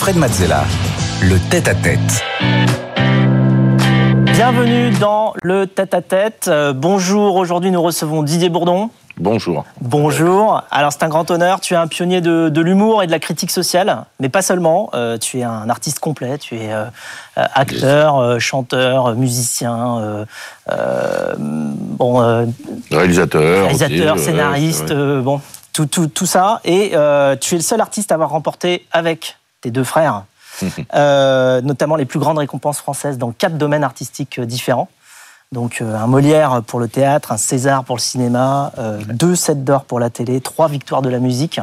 Fred Mazzella, le tête-à-tête. Bienvenue dans le tête-à-tête. Euh, bonjour, aujourd'hui nous recevons Didier Bourdon. Bonjour. Bonjour. Alors c'est un grand honneur, tu es un pionnier de, l'humour et de la critique sociale, mais pas seulement, euh, tu es un artiste complet, tu es euh, acteur, chanteur, musicien, bon, réalisateur, réalisateur scénariste, bon, tout, tout, tout, ça. Et tu es le seul artiste à avoir remporté avec tes deux frères, notamment les plus grandes récompenses françaises dans quatre domaines artistiques différents. Donc euh, un Molière pour le théâtre, un César pour le cinéma, euh, deux sets d'or pour la télé, trois victoires de la musique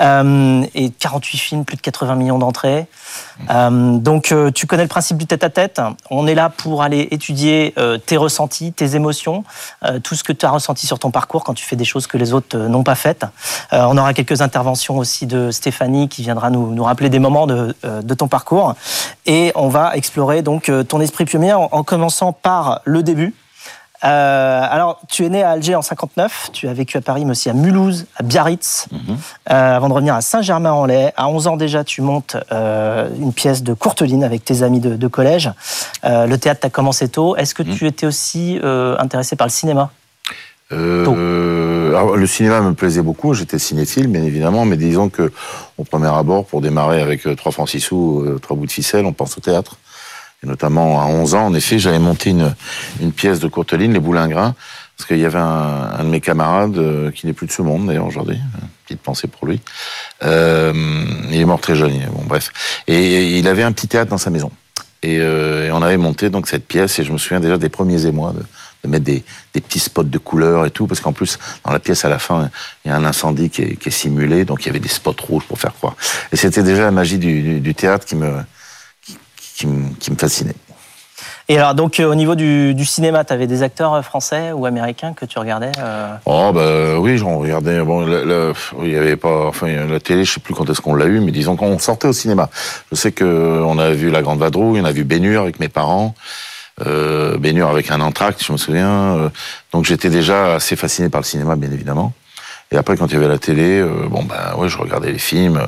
euh, et 48 films, plus de 80 millions d'entrées. donc tu connais le principe du tête-à-tête. On est là pour aller étudier tes ressentis, tes émotions, tout ce que tu as ressenti sur ton parcours quand tu fais des choses que les autres n'ont pas faites. on aura quelques interventions aussi de Stéphanie qui viendra nous, nous rappeler des moments de, de, ton parcours. Et on va explorer donc ton esprit pionnier en, en commençant par le début. Euh, alors, tu es né à Alger en 59, tu as vécu à Paris, mais aussi à Mulhouse, à Biarritz, mhm. euh, avant de revenir à Saint-Germain-en-Laye. À 11 ans déjà, tu montes euh, une pièce de Courteline avec tes amis de, collège. le théâtre t'a commencé tôt. Est-ce que mhm. tu étais aussi intéressé par le cinéma? Le cinéma me plaisait beaucoup, j'étais cinéphile bien évidemment, mais disons que au premier abord, pour démarrer avec trois francs six sous, trois bouts de ficelle, on pense au théâtre. Et notamment à 11 ans, en effet, j'avais monté une, une pièce de Courteline, Les Boulingrins, parce qu'il y avait un, un, de mes camarades euh, qui n'est plus de ce monde d'ailleurs aujourd'hui. Petite pensée pour lui. Euh, il est mort très jeune. Bon bref. Et, il avait un petit théâtre dans sa maison. Et, euh, et, on avait monté donc cette pièce. Et je me souviens déjà des premiers émois de, de mettre des, des, petits spots de couleurs et tout, parce qu'en plus dans la pièce à la fin il y a un incendie qui est, qui est simulé, donc il y avait des spots rouges pour faire croire. Et c'était déjà la magie du, du, du théâtre qui me qui, me, fascinait. Et alors, donc, euh, au niveau du, cinéma, tu avais des acteurs euh, français ou américains que tu regardais euh Oh, bah oui, j'en regardais. Bon, il y avait pas. Enfin, la télé, je sais plus quand est-ce qu'on l'a eu, mais disons qu'on sortait au cinéma. Je sais qu'on a vu La Grande Vadrouille, on a vu Bénure avec mes parents. Euh, Bénure avec un entracte, je me souviens. Donc, j'étais déjà assez fasciné par le cinéma, bien évidemment. Et après, quand il y avait la télé, bon, ben, ouais, je regardais les films.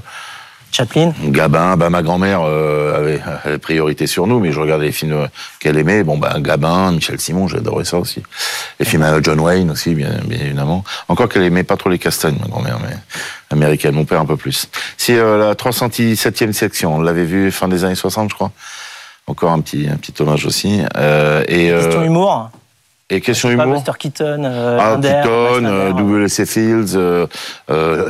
Chaplin Gabin, bah, ma grand-mère euh, avait, avait, priorité sur nous, mais je regardais les films qu'elle aimait. Bon, bah, Gabin, Michel Simon, j'adorais ça aussi. Les films à John Wayne aussi, bien, bien évidemment. Encore qu'elle aimait pas trop les castagnes, ma grand-mère, mais américaine, mon père un peu plus. C'est euh, la 307e section, on l'avait vu fin des années 60, je crois. Encore un petit, un petit hommage aussi. Euh, et, euh, Question humour et question humour. Buster Keaton, euh, ah, Keaton, W.C. Fields,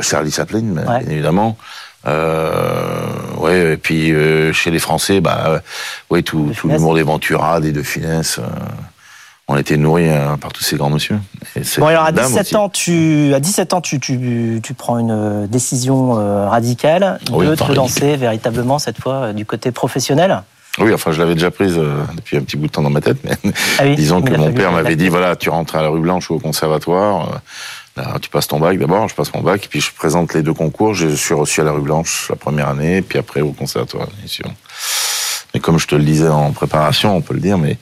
Charlie Chaplin, bien évidemment. Euh, ouais, et puis euh, chez les Français, bah, ouais, tout, tout l'humour des Ventura, des De Finesse. Euh, on était nourris hein, par tous ces grands monsieur. Bon, alors à 17 ans, tu, à 17 ans, tu, tu, tu prends une décision euh, radicale de te lancer véritablement cette fois du côté professionnel? Oui, enfin, je l'avais déjà prise depuis un petit bout de temps dans ma tête, mais ah disons que mon père m'avait dit voilà, tu rentres à la rue Blanche ou au conservatoire tu passes ton bac d'abord, je passe mon bac, puis je présente les deux concours. Je suis reçu à la rue Blanche la première année, puis après au conservatoire. Mais comme je te le disais en préparation, on peut le dire, mais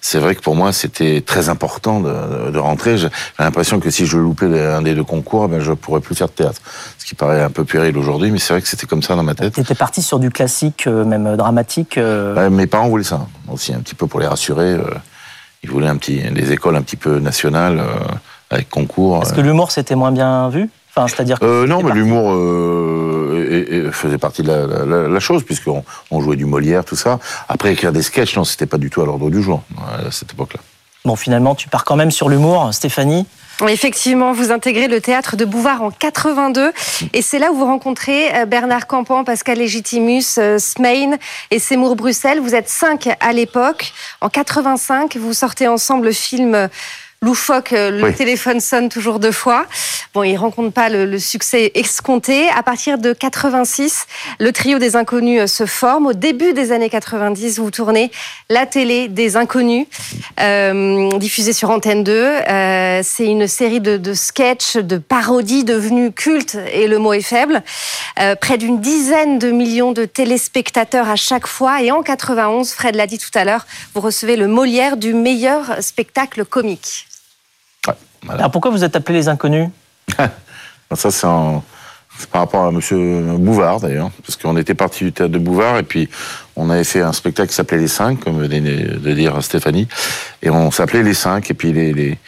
c'est vrai que pour moi, c'était très important de, de rentrer. J'ai l'impression que si je loupais un des deux concours, ben, je pourrais plus faire de théâtre. Ce qui paraît un peu puéril aujourd'hui, mais c'est vrai que c'était comme ça dans ma tête. Tu étais parti sur du classique, euh, même dramatique euh Mes parents voulaient ça, aussi, un petit peu pour les rassurer. Euh, ils voulaient un petit, des écoles un petit peu nationales avec concours. Est-ce que l'humour c'était moins bien vu? Enfin, c'est-à-dire euh, non, mais l'humour euh, faisait partie de la, chose puisqu'on on jouait du Molière, tout ça. Après écrire des sketchs, non, c'était pas du tout à l'ordre du jour à cette époque-là. Bon, finalement, tu pars quand même sur l'humour, Stéphanie. Effectivement, vous intégrez le théâtre de Bouvard en 82 et c'est là où vous rencontrez euh, Bernard Campan, Pascal Légitimus, Smain et Seymour Bruxelles. Vous êtes cinq à l'époque. En 85, vous sortez ensemble le film loufoque, euh, le téléphone sonne toujours deux fois. Bon, il rencontre pas le, succès escompté. À partir de 86, le trio des inconnus euh, se forme. Au début des années 90, vous tournez la télé des inconnus, euh, diffusée sur Antenne 2. Euh, c'est une série de, de sketchs, de parodies devenues cultes, et le mot est faible. Euh, près d'une dizaine de millions de téléspectateurs à chaque fois. Et en 91, Fred l'a dit tout à l'heure, vous recevez le Molière du meilleur spectacle comique. Alors pourquoi vous êtes appelés les inconnus Ça, c'est en, par rapport à Monsieur Bouvard d'ailleurs, parce qu'on était parti du théâtre de Bouvard et puis on avait fait un spectacle qui s'appelait Les Cinq, comme venait de dire Stéphanie, et on s'appelait Les Cinq et puis les les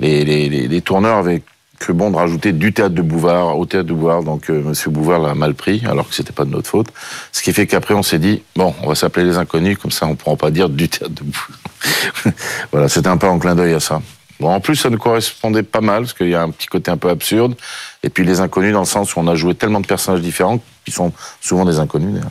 les, les, les tourneurs avaient cru bon de rajouter du théâtre de Bouvard au théâtre de Bouvard, donc euh, Monsieur Bouvard l'a mal pris, alors que c'était pas de notre faute. Ce qui fait qu'après on s'est dit bon, on va s'appeler les Inconnus, comme ça on pourra pas dire du théâtre de Bouvard. voilà, c'était un peu en clin d'œil à ça. Bon, en plus, ça nous correspondait pas mal, parce qu'il y a un petit côté un peu absurde. Et puis les inconnus, dans le sens où on a joué tellement de personnages différents, qui sont souvent des inconnus, d'ailleurs.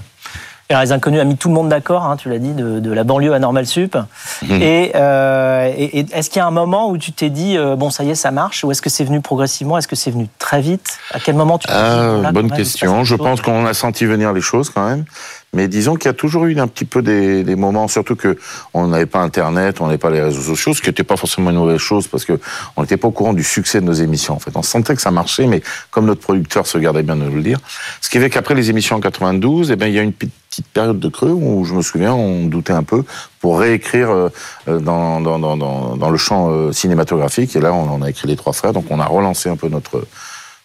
Et les inconnus a mis tout le monde d'accord, hein, tu l'as dit, de, de, la banlieue à Normal Sup. Mmh. Et, euh, et, et est-ce qu'il y a un moment où tu t'es dit, euh, bon, ça y est, ça marche Ou est-ce que c'est venu progressivement Est-ce que c'est venu très vite? À quel moment tu t'es euh, dit, Bonne question. Je pense qu'on a senti venir les choses quand même. Mais disons qu'il y a toujours eu un petit peu des, des moments, surtout que on n'avait pas Internet, on n'avait pas les réseaux sociaux, ce qui n'était pas forcément une mauvaise chose parce que on n'était pas au courant du succès de nos émissions. En fait, on sentait que ça marchait, mais comme notre producteur se gardait bien de le dire, ce qui fait qu'après les émissions en 92, eh ben il y a une petite période de creux où je me souviens, on doutait un peu pour réécrire euh, dans, dans, dans, dans le champ euh, cinématographique. Et là, on a écrit les trois frères, donc on a relancé un peu notre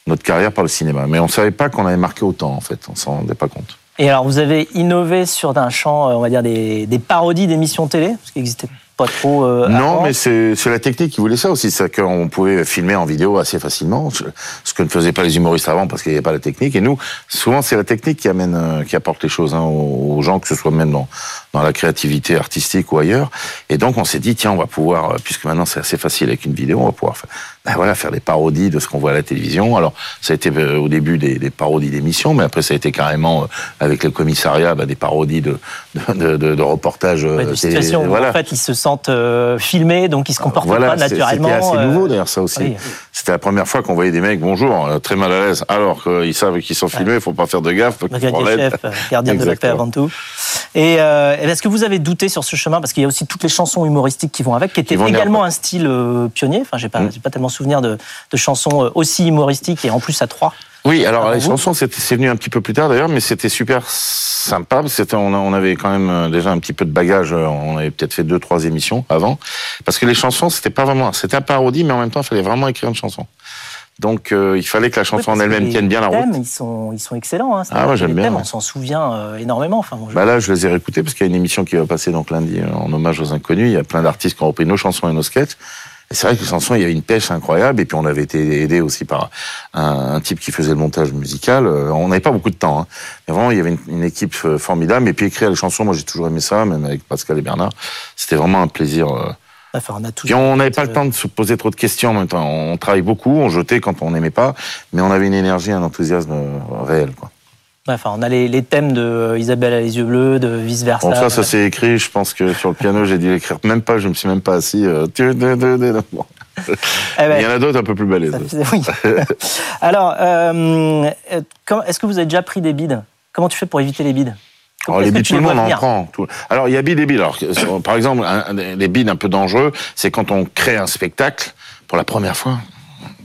notre carrière par le cinéma. Mais on savait pas qu'on avait marqué autant, en fait. On s'en rendait pas compte. Et alors, vous avez innové sur un champ, on va dire, des, des parodies d'émissions télé, ce qui existait pas trop. Euh, non, avant. mais c'est la technique qui voulait ça aussi, c'est qu'on pouvait filmer en vidéo assez facilement, ce que ne faisaient pas les humoristes avant parce qu'il n'y avait pas la technique. Et nous, souvent, c'est la technique qui amène, euh, qui apporte les choses hein, aux gens, que ce soit même dans, dans la créativité artistique ou ailleurs. Et donc, on s'est dit, tiens, on va pouvoir, euh, puisque maintenant c'est assez facile avec une vidéo, on va pouvoir faire, ben voilà, faire des parodies de ce qu'on voit à la télévision. Alors, ça a été au début des, des parodies d'émissions, mais après, ça a été carrément, avec le commissariat, ben, des parodies de, de, de, de reportages. Ouais, de situations voilà. où, en fait, ils se sentent euh, filmés, donc ils se comportent voilà, pas naturellement. C'était assez euh, nouveau d'ailleurs ça aussi. oui. C'était la première fois qu'on voyait des mecs bonjour euh, très mal à l'aise, alors qu'ils savent qu'ils sont filmés, il faut pas faire de gaffe. chef, euh, gardien de la paix Exactement. avant tout. Et euh, est-ce que vous avez douté sur ce chemin? Parce qu'il y a aussi toutes les chansons humoristiques qui vont avec, qui étaient également un style euh, pionnier. Enfin, j'ai pas, Mm. j'ai pas tellement souvenir de, de chansons euh, aussi humoristiques et en plus à trois. Oui, alors Ah, les vous? chansons, c'est venu un petit peu plus tard d'ailleurs, mais c'était super sympa. C'était, on, a- on avait quand même euh, déjà un petit peu de bagage. On avait peut-être fait deux, trois émissions avant, parce que les chansons, c'était pas vraiment, c'était un parodie, mais en même temps, il fallait vraiment écrire une chanson. Donc, euh, il fallait que la chanson Ouais, en elle-même tienne bien la route. thèmes, ils sont, ils sont excellents. Hein. Ah ouais, j'aime bien, thèmes, ouais. On s'en souvient euh, énormément. Enfin, bon, je- Bah là, je les ai réécoutés parce qu'il y a une émission qui va passer donc lundi euh, en hommage aux inconnus. Il y a plein d'artistes qui ont repris nos chansons et nos sketchs. Et c'est vrai que les chansons, il y avait une pêche incroyable. Et puis on avait été aidé aussi par un, un type qui faisait le montage musical. Euh, On n'avait pas beaucoup de temps, hein. mais vraiment il y avait une, une équipe euh, formidable. Et puis écrire les chansons, moi j'ai toujours aimé ça, même avec Pascal et Bernard. C'était vraiment un plaisir. euh. Enfin, on a n'avait pas le euh, temps de se poser trop de questions en même temps. On travaille beaucoup, on jetait quand on n'aimait pas, mais on avait une énergie, un enthousiasme euh, réel. Quoi. Enfin, on a les, les thèmes de euh, Isabelle a les yeux bleus, de vice versa. Bon, ça, ça s'est écrit. Je pense que sur le piano, j'ai dû l'écrire même pas. Je me suis même pas assis. euh, bon. Eh ben, Il y en a d'autres un peu plus balèzes. oui. Alors, euh, euh, est-ce que vous avez déjà pris des bides? Comment tu fais pour éviter les bides? Alors, les tu tout le monde en prend. Tout- Alors, il y a bides et bides. Alors, par exemple, un, des- des bides un peu dangereux, c'est quand on crée un spectacle pour la première fois.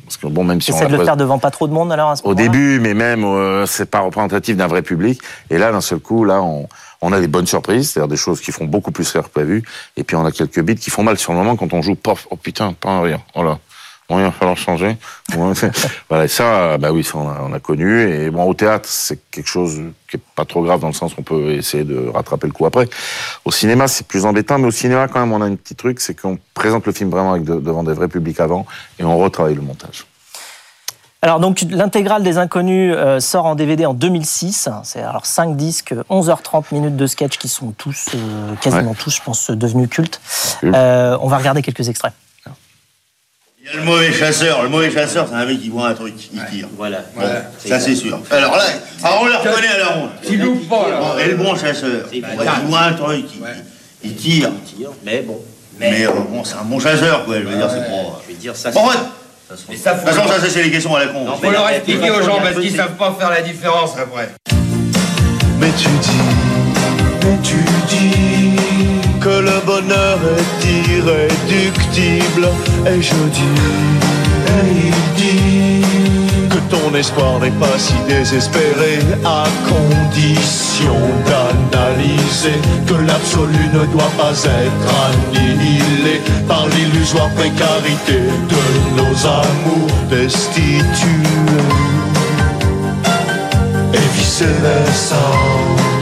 Parce que bon, même si on de le faire devant pas trop de monde alors à ce au début, mais même euh, c'est pas représentatif d'un vrai public. Et là, d'un seul coup, là, on, on a des bonnes surprises, c'est-à-dire des choses qui font beaucoup plus rire que prévu. Et puis on a quelques bits qui font mal sur le moment quand on joue. Pof, oh putain, pas un rire. Oh là. Bon, il va falloir changer. Voilà, et ça, bah oui, ça on a, on a connu. Et bon, au théâtre, c'est quelque chose qui est pas trop grave dans le sens qu'on peut essayer de rattraper le coup après. Au cinéma, c'est plus embêtant, mais au cinéma, quand même, on a un petit truc, c'est qu'on présente le film vraiment avec de- devant des vrais publics avant, et on retravaille le montage. Alors donc l'intégrale des inconnus euh, sort en DVD en 2006. C'est alors 5 disques, 11h30 minutes de sketch qui sont tous, euh, quasiment tous, je pense, devenus cultes. Culte. Euh, on va regarder quelques extraits. Il y a le mauvais chasseur. Le mauvais chasseur, c'est un mec qui voit un truc, il tire. Voilà. Bon, ça c'est sûr. Alors là, alors on le reconnaît à la ronde. Tu loupes pas, là. Bon, Et le bon chasseur, il voit un truc, il, il tire. Tire, Mais bon. Mais euh, bon, c'est un bon chasseur, quoi. Je veux dire, c'est pas. Je vais dire ça. Bon, ouais. Mais ça, De toute façon, ça, c'est les questions à la con. Non, Faut leur expliquer aux gens parce qu'ils savent pas faire la différence après. Mais tu dis, mais tu dis que le bonheur est irréductible. Et je dis, et il dit que ton espoir n'est pas si désespéré à condition d'analyser que l'absolu ne doit pas être annihilé par l'illusoire précarité de nos amours destitués. c'est le sang.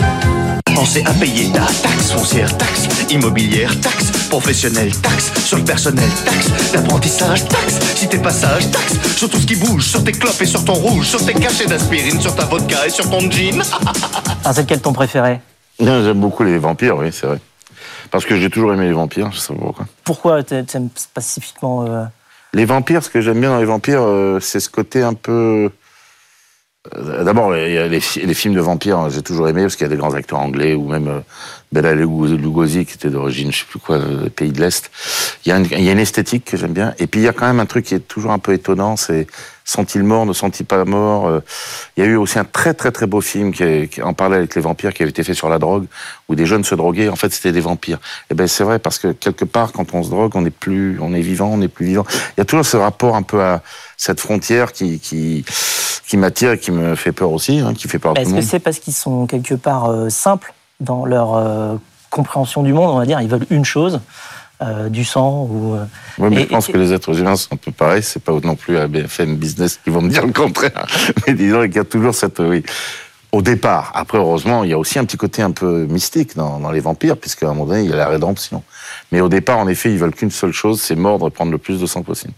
Pensez à payer ta taxe foncière, taxe immobilière, taxe professionnelle, taxe sur le personnel, taxe d'apprentissage, taxe si t'es pas sage, taxe sur tout ce qui bouge, sur tes clopes et sur ton rouge, sur tes cachets d'aspirine, sur ta vodka et sur ton jean. Ah, c'est lequel ton préféré? Non, J'aime beaucoup les vampires, oui, c'est vrai. Parce que j'ai toujours aimé les vampires, je sais pas pourquoi. Pourquoi t'a- t'aimes spécifiquement euh, Les vampires, ce que j'aime bien dans les vampires, euh, c'est ce côté un peu. Euh, D'abord, les, fi- les films de vampires, j'ai toujours aimé parce qu'il y a des grands acteurs anglais ou même euh, Bela Lugosi qui était d'origine, je sais plus quoi, euh, pays de l'Est. Il il y a une esthétique que j'aime bien. Et puis il y a quand même un truc qui est toujours un peu étonnant, c'est sont-ils morts, ne sont-ils pas morts euh, Il y a eu aussi un très très très beau film qui, est- qui en parlait avec les vampires qui avait été fait sur la drogue, où des jeunes se droguaient. En fait, c'était des vampires. Et ben c'est vrai parce que quelque part, quand on se drogue, on est plus, on est vivant, on est plus vivant. Il y a toujours ce rapport un peu à cette frontière qui qui qui m'attire et qui me fait peur aussi, hein, qui fait peur Est-ce que c'est parce qu'ils sont quelque part euh, simples dans leur euh, compréhension du monde On va dire, ils veulent une chose, euh, du sang ou. euh, Oui, mais Et- je pense et- que les êtres humains sont un peu pareils. C'est pas non plus à BFM Business qui vont me dire le contraire. Mais disons qu'il y a toujours cette, oui. Au départ, après heureusement, il y a aussi un petit côté un peu mystique dans, dans les vampires, puisqu'à un moment donné, il y a la rédemption. Mais au départ, en effet, ils veulent qu'une seule chose, c'est mordre et prendre le plus de sang possible.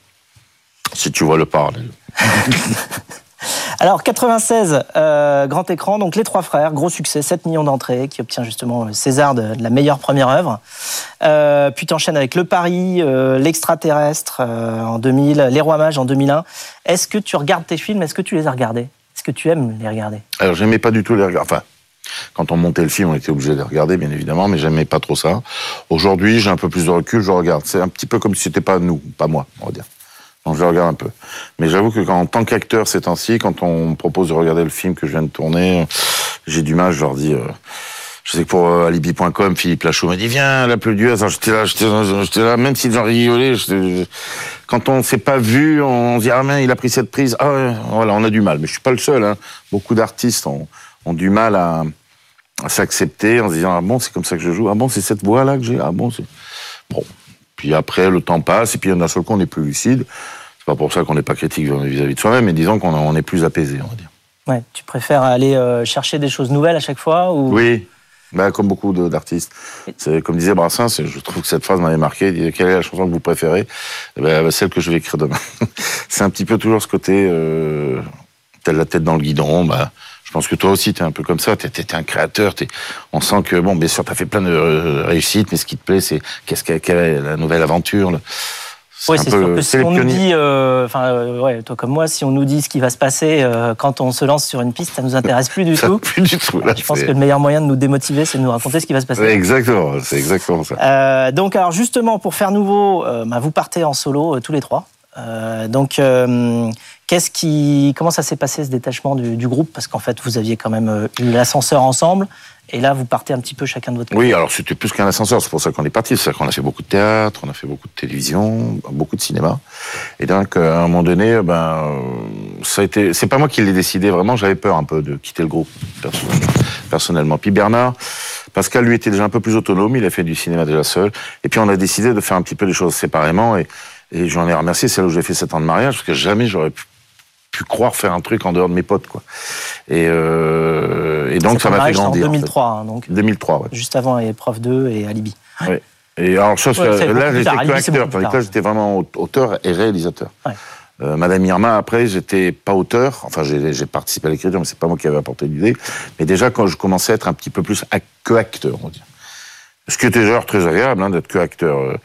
Si tu vois le parallèle. Alors 96, euh, grand écran, donc Les Trois Frères, gros succès, 7 millions d'entrées, qui obtient justement le César de, la meilleure première œuvre. Euh, puis t'enchaînes avec Le Paris, euh, L'Extraterrestre euh, en 2000, Les Rois Mages en 2001. Est-ce que tu regardes tes films? Est-ce que tu les as regardés? Est-ce que tu aimes les regarder? Alors, j'aimais pas du tout les regarder. Enfin, quand on montait le film, on était obligé de les regarder, bien évidemment, mais j'aimais pas trop ça. Aujourd'hui, j'ai un peu plus de recul, je regarde. C'est un petit peu comme si c'était pas nous, pas moi, on va dire. Je le regarde un peu. Mais j'avoue que quand, en tant qu'acteur ces temps-ci, quand on me propose de regarder le film que je viens de tourner, j'ai du mal, je leur dis, euh, je sais que pour euh, alibi.com, Philippe Lachaud m'a dit, viens, la plus du hasard, j'étais là, j'étais là, là, même si j'en rigolais, quand on s'est pas vu, on se dit, ah, mais il a pris cette prise. Ah, ouais, voilà, on a du mal. Mais je suis pas le seul, hein. Beaucoup d'artistes ont, du mal à, s'accepter en se disant, ah bon, c'est comme ça que je joue. Ah bon, c'est cette voix-là que j'ai. Ah bon. Bon. Puis après, le temps passe, et puis d'un seul coup, on est plus lucide. Pas pour ça qu'on n'est pas critique vis-à-vis de soi-même, mais disons qu'on on est plus apaisé, on va dire. Ouais, tu préfères aller euh, chercher des choses nouvelles à chaque fois ou... Oui. Bah, comme beaucoup d'artistes. Comme disait Brassens, je trouve que cette phrase m'avait marqué. Quelle est la chanson que vous préférez? Eh ben, Celle que je vais écrire demain. c'est un petit peu toujours ce côté, euh, t'as la tête dans le guidon. Bah, je pense que toi aussi, t'es un peu comme ça. T'es es, un créateur. on sent que, bon, bien sûr, t'as fait plein de euh, réussites, mais ce qui te plaît, c'est qu'est-ce qu'est quelle est la nouvelle aventure. Oui, c'est sûr que si on nous dit, euh, enfin, euh, ouais, toi comme moi, si on nous dit ce qui va se passer euh, quand on se lance sur une piste, ça nous intéresse plus du Ça, tout. plus du tout. Là, Je pense que le meilleur moyen de nous démotiver, c'est de nous raconter ce qui va se passer. Exactement, c'est exactement ça. Euh, donc, alors justement, pour faire nouveau, euh, bah, vous partez en solo euh, tous les trois. Euh, donc, euh, qu'est-ce qui, comment ça s'est passé ce détachement du, groupe? Parce qu'en fait, vous aviez quand même euh, eu l'ascenseur ensemble, et là, vous partez un petit peu chacun de votre côté. Oui, alors c'était plus qu'un ascenseur, c'est pour ça qu'on est parti. C'est qu'on a fait beaucoup de théâtre, on a fait beaucoup de télévision, beaucoup de cinéma. Et donc, à un moment donné, ben, euh, ça a été. C'est pas moi qui l'ai décidé vraiment. J'avais peur un peu de quitter le groupe perso- personnellement. Puis Bernard, Pascal lui était déjà un peu plus autonome. Il a fait du cinéma déjà seul. Et puis on a décidé de faire un petit peu les choses séparément. Et, et j'en ai remercié. C'est là où j'ai fait sept ans de mariage parce que jamais j'aurais pu, pu croire faire un truc en dehors de mes potes, quoi. Et, euh, et donc ça m'a fait c'est en grandir. en fait. 2003, hein, donc 2003, ouais. juste avant Épreuve 2 et Alibi. Ouais. Et alors, chose Ouais, que- là, j'étais que acteur, tandis que là, j'étais vraiment auteur et réalisateur. Ouais. Euh, Madame Irma, après, j'étais pas auteur. Enfin, j'ai participé à l'écriture, mais c'est pas moi qui avais apporté l'idée. Mais déjà, quand je commençais à être un petit peu plus que acteur, on va dire. Ce qui était d'ailleurs très agréable, hein, d'être que acteur.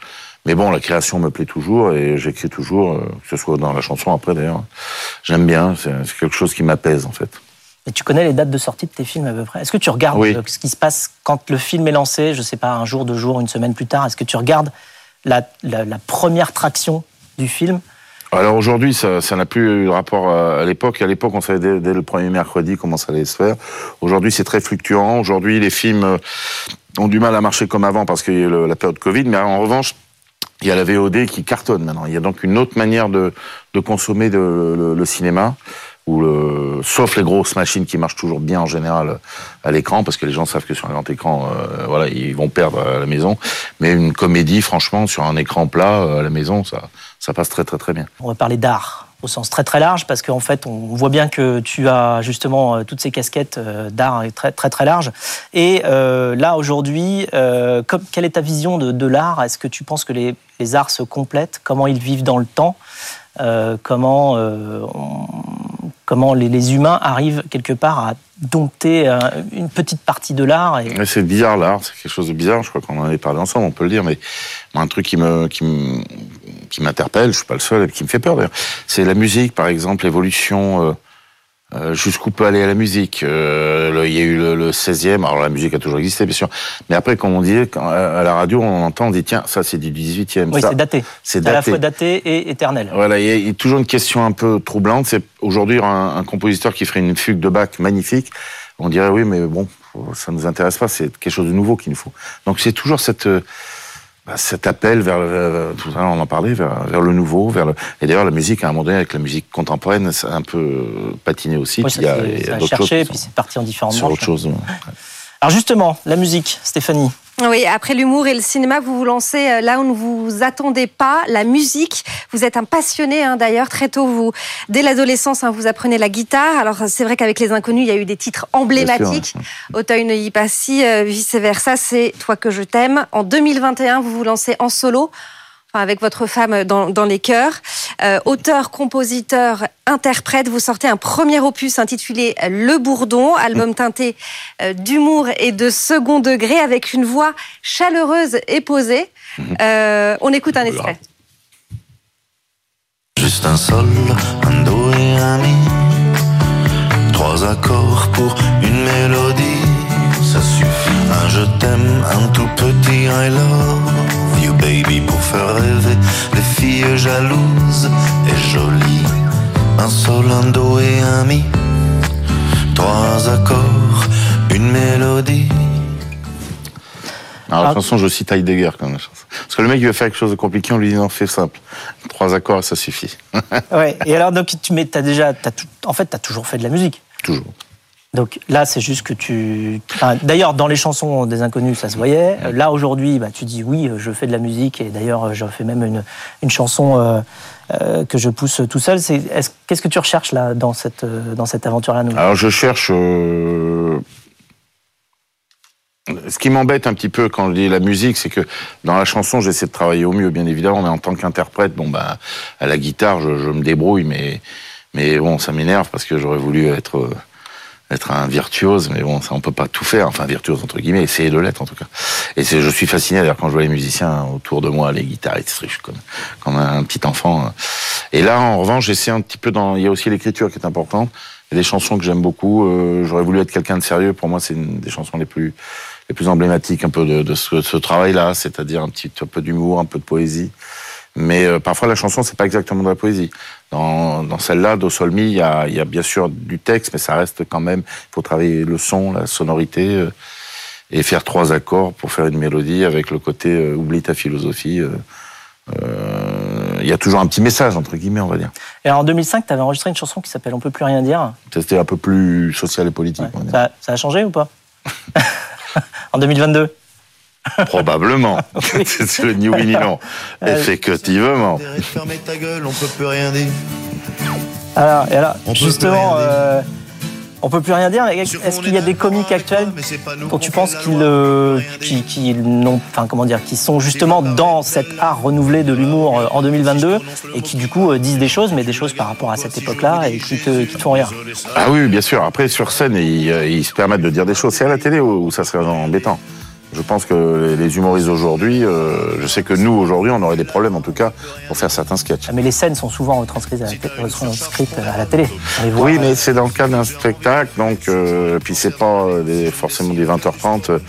Mais bon, la création me plaît toujours et j'écris toujours, euh, que ce soit dans la chanson après d'ailleurs. J'aime bien, c'est quelque chose qui m'apaise en fait. Et tu connais les dates de sortie de tes films à peu près? Est-ce que tu regardes Oui. euh, ce qui se passe quand le film est lancé, je sais pas, un jour, deux jours, une semaine plus tard Est-ce que tu regardes la, la- la première traction du film? Alors aujourd'hui, ça ça n'a plus eu de rapport à, l'époque. À l'époque, on savait dès, dès le premier mercredi comment ça allait se faire. Aujourd'hui, c'est très fluctuant. Aujourd'hui, les films euh, ont du mal à marcher comme avant parce qu'il y a eu la période Covid. Mais en revanche, il y a la VOD qui cartonne maintenant. Il y a donc une autre manière de, de consommer le, cinéma. Où sauf les grosses machines qui marchent toujours bien en général à l'écran, parce que les gens savent que sur un grand écran, euh, voilà, ils vont perdre à la maison. Mais une comédie, franchement, sur un écran plat euh, à la maison, ça, ça passe très très très bien. On va parler d'art au sens très très large, parce qu'en fait, on voit bien que tu as justement euh, toutes ces casquettes euh, d'art très très très larges. Et euh, là, aujourd'hui, quelle est ta vision de, l'art? Est-ce que tu penses que les, arts se complètent? Comment ils vivent dans le temps? Comment, comment les, humains arrivent quelque part à dompter une petite partie de l'art c'est bizarre l'art, c'est quelque chose de bizarre. Je crois qu'on en avait parlé ensemble, on peut le dire. Mais un truc qui me qui m'interpelle, je suis pas le seul, et qui me fait peur d'ailleurs, c'est la musique, par exemple, l'évolution. euh, euh, jusqu'où peut aller la musique Euh, le- Il y a eu le, le 16e, alors la musique a toujours existé, bien sûr. Mais après, comme on dit, quand, à la radio, on entend, on dit, tiens, ça c'est du 18e. Oui, c'est daté. C'est à la fois daté et éternel. Voilà, il y, a- il y a toujours une question un peu troublante. C'est aujourd'hui un, un compositeur qui ferait une fugue de Bach magnifique. On dirait oui, mais bon, ça nous intéresse pas. C'est quelque chose de nouveau qu'il nous faut. Donc c'est toujours cette euh, bah, cet appel vers, le- tout à l'heure on en parlait vers, vers le nouveau, vers le. Et d'ailleurs la musique à un moment donné avec la musique contemporaine, ça a un peu patiné aussi. Oui, Puis ça, il y a, c'est- il y a cherché, puis c'est parti en différentes sur autre chose. Alors justement, la musique, Stéphanie. Oui, après l'humour et le cinéma, vous vous lancez euh, là où ne vous attendez pas, la musique. Vous êtes un passionné hein, d'ailleurs. Très tôt, vous, dès l'adolescence, hein, vous apprenez la guitare. Alors c'est vrai qu'avec les inconnus, il y a eu des titres emblématiques. Auteuil ne y pas si, euh, vice versa. C'est toi que je t'aime. En 2021, vous vous lancez en solo. enfin, Avec votre femme dans, dans les chœurs. Euh, auteur, compositeur, interprète, vous sortez un premier opus intitulé Le Bourdon, album teinté euh, d'humour et de second degré avec une voix chaleureuse et posée. Euh, on écoute un extrait. Juste un sol, un do et un mi. Trois accords pour une mélodie, ça suffit. Un je t'aime, un tout petit you baby pour faire rêver les filles jalouses et jolies. Un sol, un do et un mi. Trois accords, une mélodie. Alors la Ah. chanson, je cite Heidegger quand même. la chanson. Parce que le mec, il veut faire quelque chose de compliqué, on lui dit non, fais simple. Trois accords, ça suffit. Ouais. Et alors, donc, tu mets, as déjà, t'as tout, en fait, tu as toujours fait de la musique. Toujours. Donc là, c'est juste que tu. enfin, d'ailleurs, dans les chansons des inconnus, ça se voyait. Là, aujourd'hui, bah, tu dis oui, je fais de la musique. Et d'ailleurs, euh, je fais même une, une chanson euh, euh, que je pousse tout seul. C'est, est-ce- qu'est-ce que tu recherches là, dans cette, euh, dans cette aventure-là nouvelle Alors je cherche. Ce qui m'embête un petit peu quand je dis la musique, c'est que dans la chanson, j'essaie de travailler au mieux, bien évidemment, mais en tant qu'interprète, bon ben, à la guitare, je, je me débrouille, mais mais bon, ça m'énerve parce que j'aurais voulu être être un virtuose, mais bon, ça on peut pas tout faire, enfin virtuose entre guillemets, essayer de l'être en tout cas. Et je suis fasciné d'ailleurs quand je vois les musiciens autour de moi, les guitaristes, je suis comme comme un petit enfant. Et là, en revanche, j'essaie un petit peu dans, il y a aussi l'écriture qui est importante. Il y a des chansons que j'aime beaucoup. euh, j'aurais voulu être quelqu'un de sérieux. Pour moi, c'est une des chansons les plus les plus emblématiques un peu de, de ce, ce travail-là, c'est-à-dire un petit un peu d'humour, un peu de poésie. Mais euh, parfois la chanson c'est pas exactement de la poésie. Dans, dans celle-là, Do Sol Mi, il y a, y a bien sûr du texte, mais ça reste quand même. Il faut travailler le son, la sonorité, euh, et faire trois accords pour faire une mélodie avec le côté euh, oublie ta philosophie. Il y a toujours un petit message entre guillemets, on va dire. Et alors, en 2005, tu avais enregistré une chanson qui s'appelle On peut plus rien dire. C'était un peu plus social et politique. Ouais. ça a changé ou pas? En 2022 Probablement. c'est le ni oui ni non. Effectivement. Fermez ta gueule, on peut plus rien dire. Alors, et alors On peut justement, plus rien dire. euh, on peut plus rien dire. Est-ce qu'il y a des comiques actuels dont tu penses qu'ils euh, qui, qui n'ont, enfin comment dire, qui sont justement dans cet art renouvelé de l'humour euh, en 2022 et qui du coup disent des choses, mais des choses par rapport à cette époque-là et qui te, qui te font rire. Ah oui, bien sûr. Après, sur scène, ils, ils se permettent de dire des choses. C'est à la télé où ça serait embêtant. Je pense que les, humoristes aujourd'hui, euh, je sais que nous, aujourd'hui, on aurait des problèmes, en tout cas, pour faire certains sketchs. Ah, Mais les scènes sont souvent retranscrites à la, retranscrites à la télé. Voit, Oui, euh, mais c'est dans le cadre d'un spectacle, donc, euh, puis c'est pas euh, des- forcément des 20h30, euh,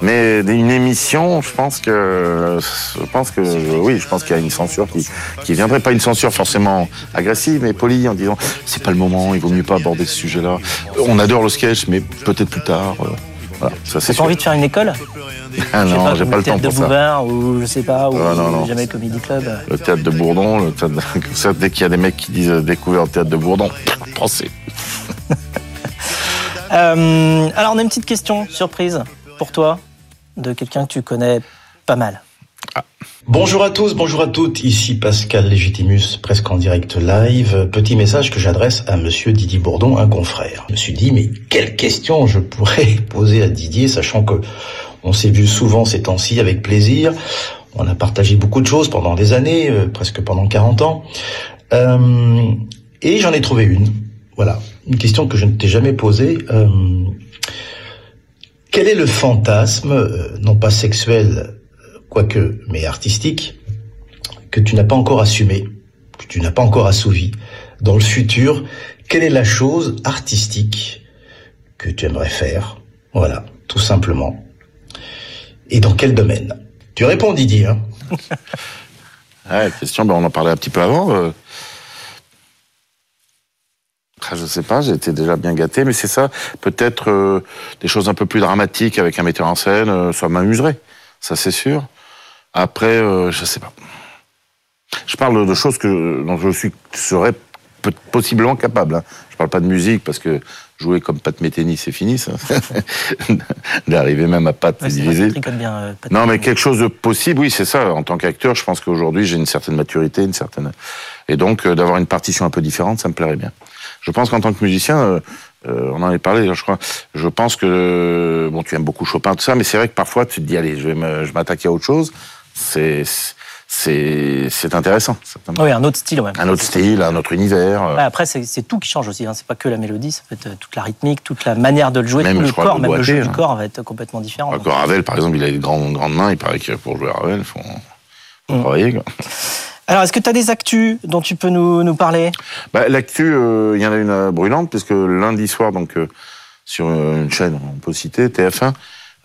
mais une émission, je pense que, je pense que, oui, je pense qu'il y a une censure qui, qui viendrait, pas une censure forcément agressive, mais polie, en disant, c'est pas le moment, il vaut mieux pas aborder ce sujet-là. On adore le sketch, mais peut-être plus tard. Voilà, ça c'est T'as envie de faire une école Ah Je sais non, j'ai pas le temps théâtre de pour ça. Bouvard ou je sais pas, ou Ah, non, non. jamais Comedy Club. Le théâtre de Bourdon, le théâtre de- ça, dès qu'il y a des mecs qui disent euh, découvert le théâtre de Bourdon, pensez. Euh, alors, on a une petite question surprise pour toi de quelqu'un que tu connais pas mal. Bonjour à tous, bonjour à toutes, ici Pascal Légitimus, presque en direct live. Petit message que j'adresse à monsieur Didier Bourdon, un confrère. Je me suis dit, mais quelle question je pourrais poser à Didier, sachant que on s'est vu souvent ces temps-ci avec plaisir. On a partagé beaucoup de choses pendant des années, euh, presque pendant 40 ans. Euh, et j'en ai trouvé une. Voilà, une question que je ne t'ai jamais posée. Euh, quel est le fantasme, non pas sexuel, quoique, mais artistique, que tu n'as pas encore assumé, que tu n'as pas encore assouvi dans le futur Quelle est la chose artistique que tu aimerais faire? Voilà, tout simplement. Et dans quel domaine? Tu réponds, Didier. Hein ouais, question, ben on en parlait un petit peu avant. Euh... Ah, je sais pas, j'ai été déjà bien gâté, mais c'est ça. Peut-être euh, des choses un peu plus dramatiques avec un metteur en scène, euh, ça m'amuserait, ça c'est sûr. Après, euh, je sais pas. Je parle de choses que dont je suis serais possiblement capable. Hein. Je parle pas de musique parce que jouer comme Pat Metheny, c'est fini, ça. D'arriver même à Pat Ouais, bien, euh, Pat Non, mais quelque chose de possible, oui, c'est ça. En tant qu'acteur, je pense qu'aujourd'hui, j'ai une certaine maturité, une certaine. Et donc, euh, d'avoir une partition un peu différente, ça me plairait bien. Je pense qu'en tant que musicien, euh, on en avait parlé, je crois. Je pense que bon, tu aimes beaucoup Chopin, tout ça, mais c'est vrai que parfois, tu te dis, allez, je vais m'attaquer à autre chose. C'est c'est c'est intéressant. Oui, un autre style, ouais. Un autre style, un autre univers. euh. Ouais, après, c'est tout qui change aussi. Hein. C'est pas que la mélodie, ça peut être euh, toute la rythmique, toute la manière de le jouer, Même, tout le corps, le même le jeu du hein. corps va être complètement différent. Encore Ravel, par exemple, il a des grandes, grandes mains. Il paraît que pour jouer à Ravel, il faut, faut Mm. travailler. Quoi. Alors, est-ce que tu as des actus dont tu peux nous, nous parler? Bah, L'actu, euh, il y en a une brûlante, puisque lundi soir, donc euh, sur une chaîne, on peut citer, TF1, euh,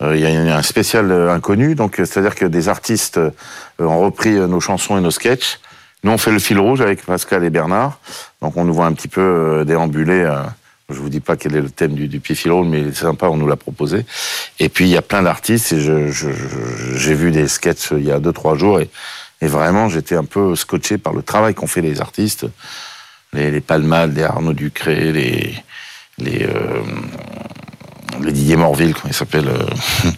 il y a un spécial euh, inconnu. Donc, euh, c'est-à-dire que des artistes euh, ont repris euh, nos chansons et nos sketchs. Nous, on fait le fil rouge avec Pascal et Bernard. Donc, on nous voit un petit peu euh, déambuler. euh, je vous dis pas quel est le thème du, du pied fil rouge, mais il est sympa, on nous l'a proposé. Et puis, il y a plein d'artistes, et j'ai vu des sketchs euh, il y a deux, trois jours, et, vraiment, j'étais un peu scotché par le travail qu'ont fait les artistes les, les les Arnaud Ducré, les, les, euh, Didier Morville, comment il s'appelle euh,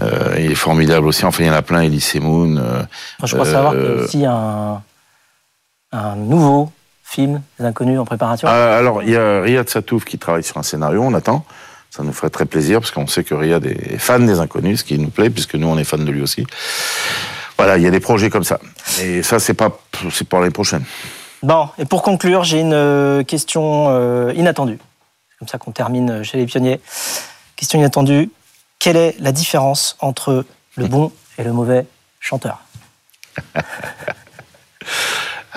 euh, Il est formidable aussi. Enfin, il y en a plein, Elise Moon. euh, Enfin, Je crois savoir qu'il y a aussi un, un nouveau film des inconnus en préparation. Ah, alors, il y a Riyad Satouf qui travaille sur un scénario, on attend. Ça nous ferait très plaisir, parce qu'on sait que Riyad est fan des inconnus, ce qui nous plaît, puisque nous, on est fan de lui aussi. Voilà, il y a des projets comme ça. Et ça, c'est pas, c'est pour l'année prochaine. Bon, et pour conclure, j'ai une question euh, inattendue. Comme ça qu'on termine euh, chez les pionniers. Question inattendue. Quelle est la différence entre le bon et le mauvais chanteur?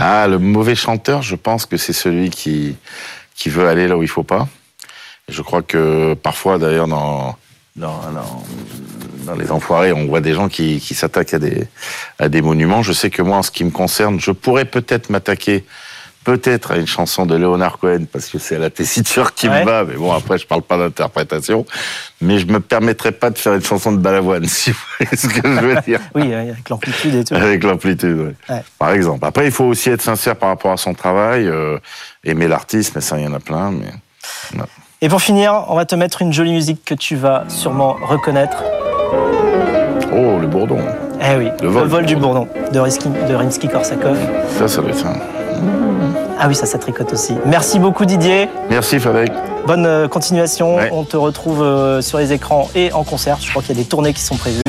Ah, le mauvais chanteur, je pense que c'est celui qui, qui veut aller là où il faut pas. Je crois que parfois, d'ailleurs, dans, dans, dans, dans les enfoirés, on voit des gens qui, qui s'attaquent à des, à des monuments. Je sais que moi, en ce qui me concerne, je pourrais peut-être m'attaquer peut-être à une chanson de Leonard Cohen, parce que c'est la tessiture qui Ouais. me va. Mais bon, après, je parle pas d'interprétation. Mais je me permettrais pas de faire une chanson de Balavoine, si vous voyez ce que je veux dire. Oui, euh, avec l'amplitude et tout. Avec l'amplitude. Ouais. Par exemple. Après, il faut aussi être sincère par rapport à son travail, euh, aimer l'artiste, mais ça, il y en a plein. Mais... Et pour finir, on va te mettre une jolie musique que tu vas sûrement reconnaître. Oh, le bourdon. Eh oui, Le vol. du bourdon de Rimsky, de Rimsky-Korsakov. Ça, ça doit être ça. Ah oui, ça, ça tricote aussi. Merci beaucoup Didier. Merci, Fadek. Bonne euh, continuation. Ouais. On te retrouve euh, sur les écrans et en concert. Je crois qu'il y a des tournées qui sont prévues.